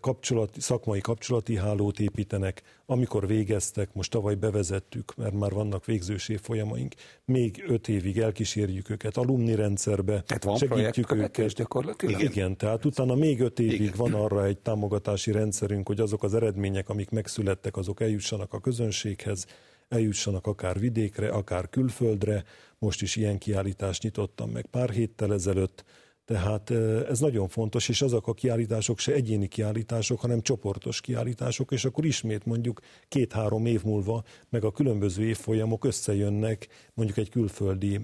kapcsolati, szakmai kapcsolati hálót építenek. Amikor végeztek, most tavaly bevezettük, mert már vannak végzős évfolyamaink, még öt évig elkísérjük őket alumni rendszerbe, tehát van segítjük őket. gyakorlatilag? Igen. Igen, tehát utána még öt évig Igen. van arra egy támogatási rendszerünk, hogy azok az eredmények, amik megszülettek, azok eljussanak a közönséghez, eljussanak akár vidékre, akár külföldre. Most is ilyen kiállítást nyitottam meg pár héttel ezelőtt, tehát ez nagyon fontos, és azok a kiállítások se egyéni kiállítások, hanem csoportos kiállítások, és akkor ismét mondjuk két-három év múlva meg a különböző évfolyamok összejönnek mondjuk egy külföldi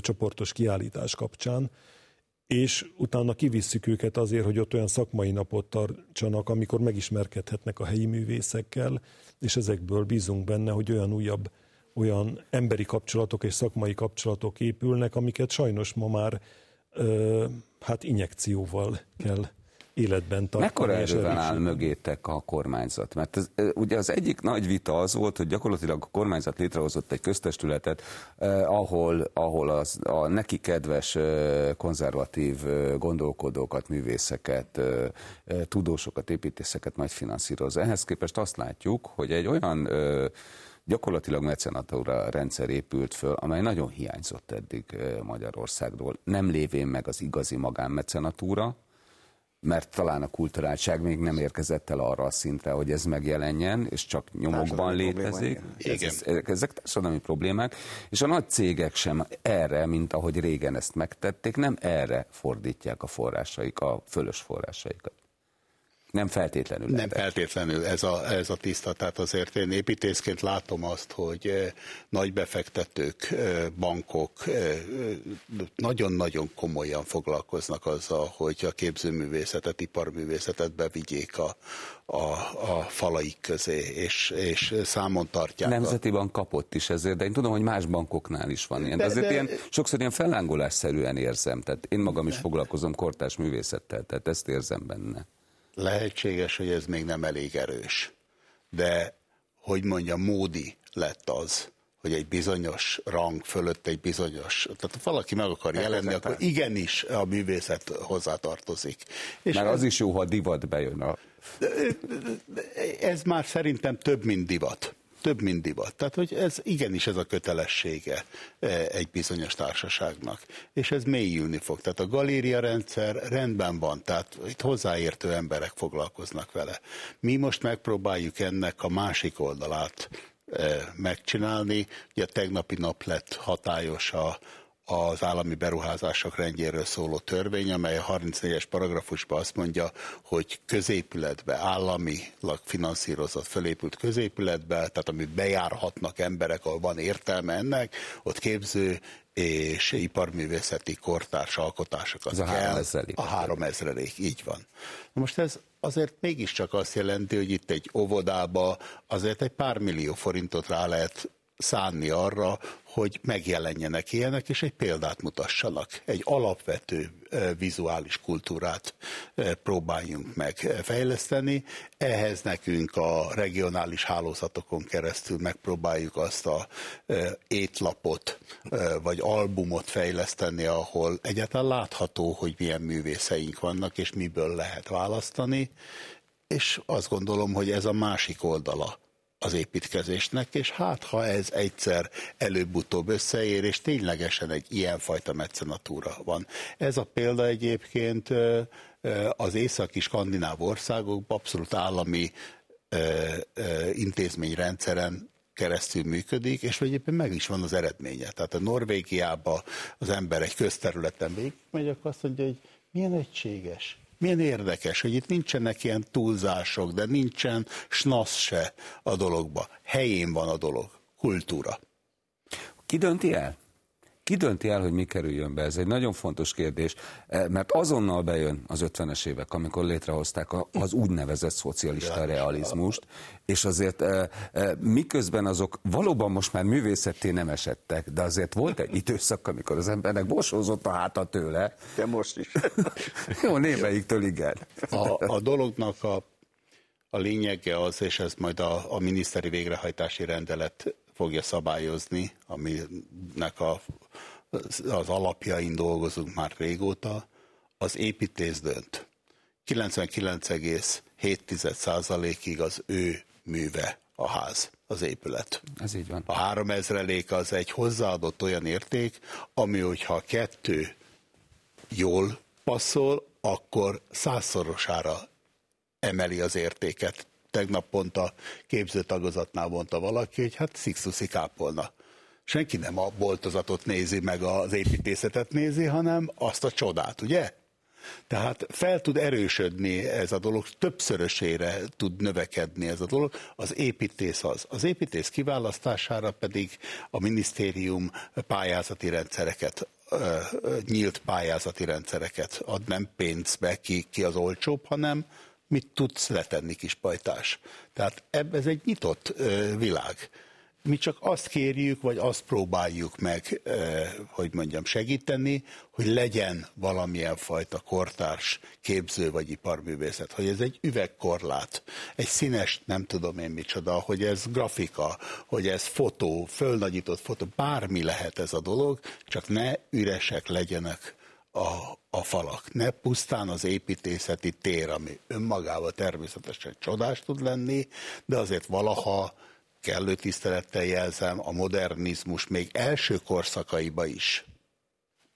csoportos kiállítás kapcsán, és utána kivisszük őket azért, hogy ott olyan szakmai napot tartsanak, amikor megismerkedhetnek a helyi művészekkel, és ezekből bízunk benne, hogy olyan újabb, olyan emberi kapcsolatok és szakmai kapcsolatok épülnek, amiket sajnos ma már hát injekcióval kell életben tartani. Mekkora erővel áll mögétek a kormányzat? Mert ez, ugye az egyik nagy vita az volt, hogy gyakorlatilag a kormányzat létrehozott egy köztestületet, eh, ahol, ahol az, a neki kedves eh, konzervatív eh, gondolkodókat, művészeket, eh, tudósokat, építészeket majd finanszíroz. Ehhez képest azt látjuk, hogy egy olyan eh, gyakorlatilag mecenatúra rendszer épült föl, amely nagyon hiányzott eddig Magyarországról. Nem lévén meg az igazi magánmecenatúra, mert talán a kulturáltság még nem érkezett el arra a szintre, hogy ez megjelenjen, és csak nyomokban létezik. Ez, ez, ezek társadalmi problémák, és a nagy cégek sem erre, mint ahogy régen ezt megtették, nem erre fordítják a forrásaik, a fölös forrásaikat. Nem feltétlenül. Nem lehet. feltétlenül ez a, ez a tiszta. Tehát azért én építészként látom azt, hogy eh, nagy befektetők, eh, bankok eh, nagyon-nagyon komolyan foglalkoznak azzal, hogy a képzőművészetet, iparművészetet bevigyék a, a, a falaik közé, és, és számon tartják. Nemzeti bank kapott is ezért, de én tudom, hogy más bankoknál is van ilyen. De, de azért de... ilyen, sokszor ilyen fellángolásszerűen érzem. Tehát én magam is foglalkozom kortás művészettel, tehát ezt érzem benne lehetséges, hogy ez még nem elég erős. De, hogy mondja, módi lett az, hogy egy bizonyos rang fölött egy bizonyos, tehát ha valaki meg akar jelenni, akkor igenis a művészet hozzátartozik. És Mert az is jó, ha divat bejön a... Ez már szerintem több, mint divat több, mint divat. Tehát, hogy ez igenis ez a kötelessége e, egy bizonyos társaságnak. És ez mélyülni fog. Tehát a galéria rendszer rendben van, tehát itt hozzáértő emberek foglalkoznak vele. Mi most megpróbáljuk ennek a másik oldalát e, megcsinálni. Ugye tegnapi nap lett hatályos a, az állami beruházások rendjéről szóló törvény, amely a 34-es paragrafusban azt mondja, hogy középületbe, államilag finanszírozott, fölépült középületbe, tehát amit bejárhatnak emberek, ahol van értelme ennek, ott képző és iparművészeti kortárs alkotásokat ez a kell. Három a három ezrelék, így van. Na most ez azért mégiscsak azt jelenti, hogy itt egy óvodába azért egy pár millió forintot rá lehet szánni arra, hogy megjelenjenek ilyenek, és egy példát mutassanak. Egy alapvető vizuális kultúrát próbáljunk meg fejleszteni. Ehhez nekünk a regionális hálózatokon keresztül megpróbáljuk azt a étlapot vagy albumot fejleszteni, ahol egyáltalán látható, hogy milyen művészeink vannak, és miből lehet választani. És azt gondolom, hogy ez a másik oldala az építkezésnek, és hát ha ez egyszer előbb-utóbb összeér, és ténylegesen egy ilyenfajta mecenatúra van. Ez a példa egyébként az északi skandináv országokban abszolút állami intézményrendszeren keresztül működik, és egyébként meg is van az eredménye. Tehát a Norvégiában az ember egy közterületen végigmegy, akkor azt mondja, hogy milyen egységes, milyen érdekes, hogy itt nincsenek ilyen túlzások, de nincsen snasz se a dologba. Helyén van a dolog. Kultúra. Ki dönti el? Ki dönti el, hogy mi kerüljön be? Ez egy nagyon fontos kérdés, eh, mert azonnal bejön az 50-es évek, amikor létrehozták az úgynevezett szocialista realizmust, és azért eh, eh, miközben azok valóban most már művészetté nem esettek, de azért volt egy időszak, amikor az embernek bosózott a háta tőle. De most is. Jó, némelyiktől igen. A, a dolognak a, a lényege az, és ez majd a, a miniszteri végrehajtási rendelet fogja szabályozni, aminek a, az alapjain dolgozunk már régóta, az építész dönt. 99,7%-ig az ő műve a ház, az épület. Ez így van. A három ezrelék az egy hozzáadott olyan érték, ami, hogyha a kettő jól passzol, akkor százszorosára emeli az értéket tegnap pont a képzőtagozatnál mondta valaki, hogy hát szikszuszi kápolna. Senki nem a boltozatot nézi, meg az építészetet nézi, hanem azt a csodát, ugye? Tehát fel tud erősödni ez a dolog, többszörösére tud növekedni ez a dolog. Az építész az. Az építész kiválasztására pedig a minisztérium pályázati rendszereket nyílt pályázati rendszereket ad, nem pénzbe ki, ki az olcsóbb, hanem mit tudsz letenni, kis pajtás. Tehát ez egy nyitott világ. Mi csak azt kérjük, vagy azt próbáljuk meg, hogy mondjam, segíteni, hogy legyen valamilyen fajta kortárs képző vagy iparművészet, hogy ez egy üvegkorlát, egy színes, nem tudom én micsoda, hogy ez grafika, hogy ez fotó, fölnagyított fotó, bármi lehet ez a dolog, csak ne üresek legyenek a, a falak. Ne pusztán az építészeti tér, ami önmagával természetesen csodás tud lenni, de azért valaha kellő tisztelettel jelzem, a modernizmus még első korszakaiba is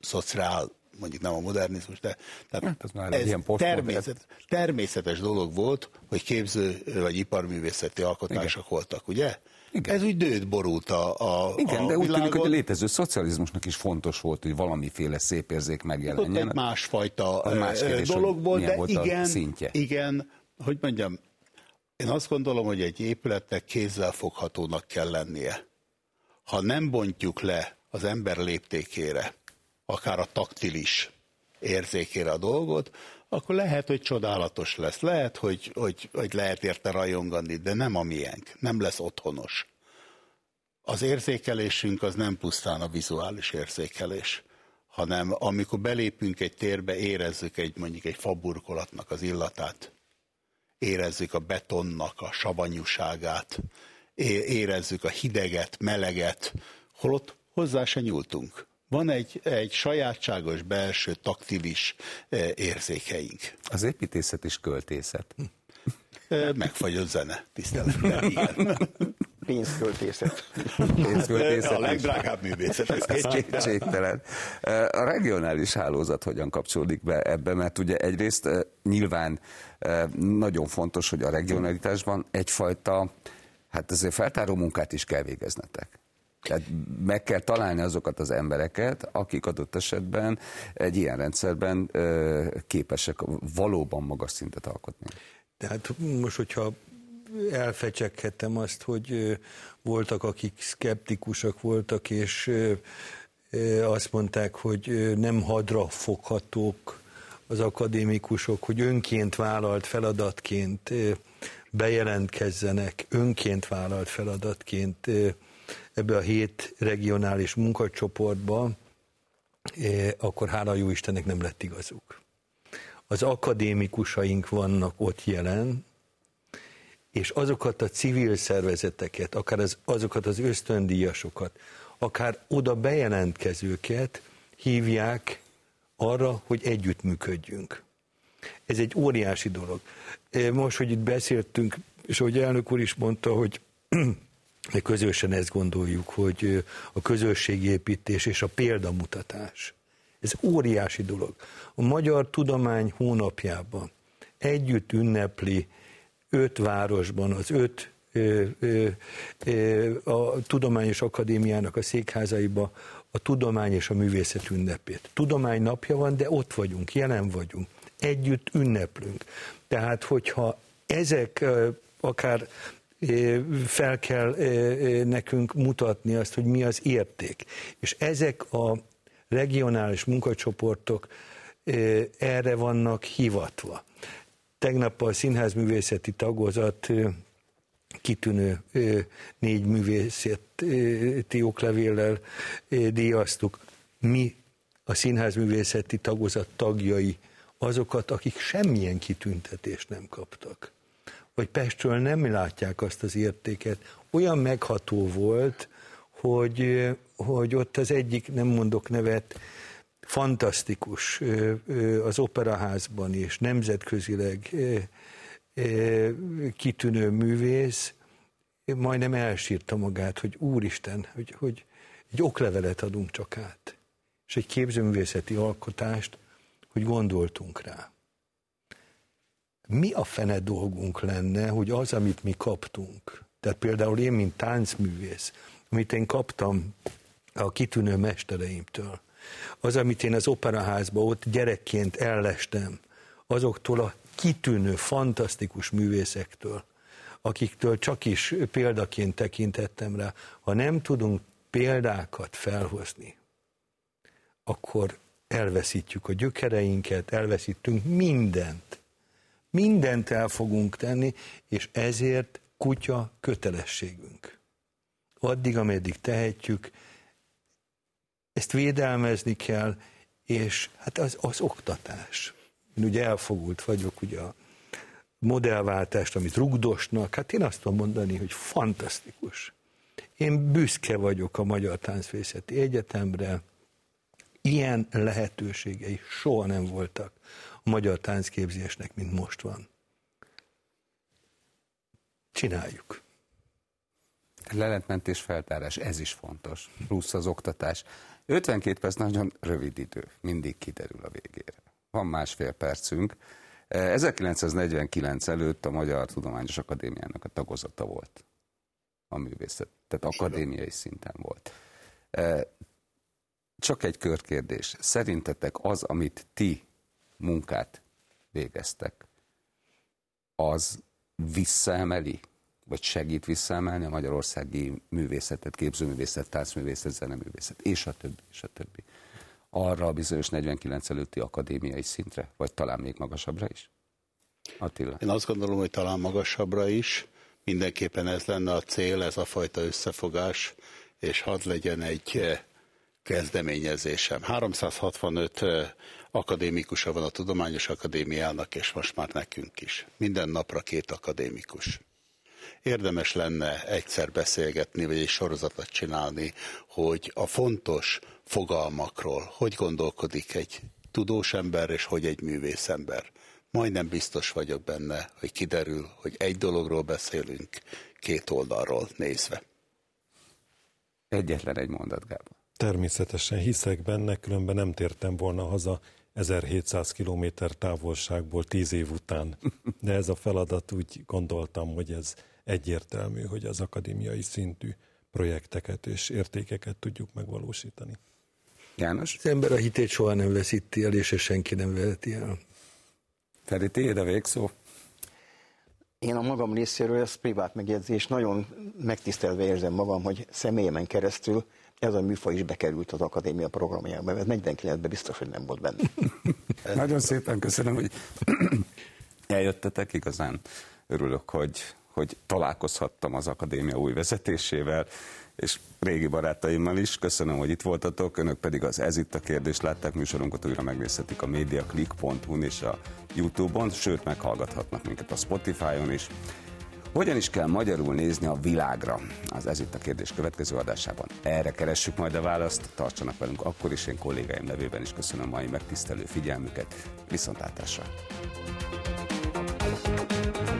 szociál, mondjuk nem a modernizmus, de tehát hát ez, már ez ilyen természet, természetes dolog volt, hogy képző vagy iparművészeti alkotások Igen. voltak, ugye? Igen. Ez úgy dőt borult a, a Igen, a de úgy tűnik, hogy a létező szocializmusnak is fontos volt, hogy valamiféle szép érzék megjelenjen. Ott egy másfajta más kérdés, dolog volt, de volt igen, szintje. igen, hogy mondjam, én azt gondolom, hogy egy épületnek kézzelfoghatónak kell lennie. Ha nem bontjuk le az ember léptékére, akár a taktilis érzékére a dolgot, akkor lehet, hogy csodálatos lesz, lehet, hogy, hogy, hogy lehet érte rajongani, de nem a miénk, nem lesz otthonos. Az érzékelésünk az nem pusztán a vizuális érzékelés, hanem amikor belépünk egy térbe, érezzük egy mondjuk egy faburkolatnak az illatát, érezzük a betonnak a savanyúságát, érezzük a hideget, meleget, holott hozzá se nyúltunk. Van egy, egy sajátságos belső taktilis e, érzékeink. Az építészet is költészet. E, megfagyott zene, tisztelettel, igen. Pénzköltészet. Pénzköltészet. A legdrágább művészet. Ez kétségtelen. A regionális hálózat hogyan kapcsolódik be ebbe? Mert ugye egyrészt nyilván nagyon fontos, hogy a regionalitásban egyfajta, hát azért feltáró munkát is kell végeznetek. Tehát meg kell találni azokat az embereket, akik adott esetben egy ilyen rendszerben képesek valóban magas szintet alkotni. Tehát most, hogyha elfecseghetem azt, hogy voltak, akik szkeptikusak voltak, és azt mondták, hogy nem hadra foghatók az akadémikusok, hogy önként vállalt feladatként bejelentkezzenek, önként vállalt feladatként ebbe a hét regionális munkacsoportba, akkor hála jó Istennek nem lett igazuk. Az akadémikusaink vannak ott jelen, és azokat a civil szervezeteket, akár az, azokat az ösztöndíjasokat, akár oda bejelentkezőket hívják arra, hogy együttműködjünk. Ez egy óriási dolog. Most, hogy itt beszéltünk, és ahogy elnök úr is mondta, hogy mi közösen ezt gondoljuk, hogy a közösségépítés és a példamutatás. Ez óriási dolog. A Magyar Tudomány hónapjában együtt ünnepli öt városban az öt a Tudományos Akadémiának a székházaiba a tudomány és a művészet ünnepét. Tudomány napja van, de ott vagyunk, jelen vagyunk, együtt ünneplünk. Tehát, hogyha ezek akár fel kell nekünk mutatni azt, hogy mi az érték. És ezek a regionális munkacsoportok erre vannak hivatva. Tegnap a színházművészeti tagozat kitűnő négy művészeti oklevéllel díjaztuk. Mi a színházművészeti tagozat tagjai azokat, akik semmilyen kitüntetést nem kaptak vagy Pestről nem látják azt az értéket. Olyan megható volt, hogy, hogy ott az egyik, nem mondok nevet, fantasztikus az operaházban is, nemzetközileg kitűnő művész, majdnem elsírta magát, hogy úristen, hogy, hogy egy oklevelet adunk csak át, és egy képzőművészeti alkotást, hogy gondoltunk rá mi a fene dolgunk lenne, hogy az, amit mi kaptunk, tehát például én, mint táncművész, amit én kaptam a kitűnő mestereimtől, az, amit én az operaházba ott gyerekként ellestem, azoktól a kitűnő, fantasztikus művészektől, akiktől csak is példaként tekintettem rá, ha nem tudunk példákat felhozni, akkor elveszítjük a gyökereinket, elveszítünk mindent, Mindent el fogunk tenni, és ezért kutya kötelességünk. addig, ameddig tehetjük, ezt védelmezni kell, és hát az, az oktatás. Én ugye elfogult vagyok, ugye a modellváltást, amit rugdosnak, hát én azt tudom mondani, hogy fantasztikus. Én büszke vagyok a Magyar Táncvészeti Egyetemre, ilyen lehetőségei soha nem voltak a magyar táncképzésnek, mint most van. Csináljuk. Lelentmentés feltárás, ez is fontos, plusz az oktatás. 52 perc nagyon rövid idő, mindig kiderül a végére. Van másfél percünk. 1949 előtt a Magyar Tudományos Akadémiának a tagozata volt a művészet, tehát akadémiai szinten volt. Csak egy körkérdés. Szerintetek az, amit ti munkát végeztek, az visszaemeli, vagy segít visszaemelni a magyarországi művészetet, képzőművészet, táncművészet, zeneművészet, és a többi, és a többi. Arra a bizonyos 49 előtti akadémiai szintre, vagy talán még magasabbra is? Attila. Én azt gondolom, hogy talán magasabbra is. Mindenképpen ez lenne a cél, ez a fajta összefogás, és hadd legyen egy eh, kezdeményezésem. 365 akadémikusa van a Tudományos Akadémiának, és most már nekünk is. Minden napra két akadémikus. Érdemes lenne egyszer beszélgetni, vagy egy sorozatot csinálni, hogy a fontos fogalmakról hogy gondolkodik egy tudós ember, és hogy egy művészember. Majdnem biztos vagyok benne, hogy kiderül, hogy egy dologról beszélünk, két oldalról nézve. Egyetlen egy mondat, Gábor. Természetesen hiszek benne, különben nem tértem volna haza 1700 kilométer távolságból tíz év után. De ez a feladat úgy gondoltam, hogy ez egyértelmű, hogy az akadémiai szintű projekteket és értékeket tudjuk megvalósítani. János? Az ember a hitét soha nem veszíti el, és senki nem veheti el. Feri, tiéd a végszó? Én a magam részéről, ez privát megjegyzés, nagyon megtisztelve érzem magam, hogy személyemen keresztül ez a műfaj is bekerült az akadémia programjába, mert 49-ben biztos, hogy nem volt benne. Nagyon szépen köszönöm, hogy eljöttetek, igazán örülök, hogy, hogy találkozhattam az akadémia új vezetésével, és régi barátaimmal is. Köszönöm, hogy itt voltatok, önök pedig az Ez itt a kérdés látták műsorunkat újra megnézhetik a mediaclick.hu-n és a Youtube-on, sőt meghallgathatnak minket a Spotify-on is. Hogyan is kell magyarul nézni a világra? Az ez itt a kérdés következő adásában. Erre keressük majd a választ, tartsanak velünk akkor is, én kollégáim nevében is köszönöm mai megtisztelő figyelmüket. Viszontlátásra! thank you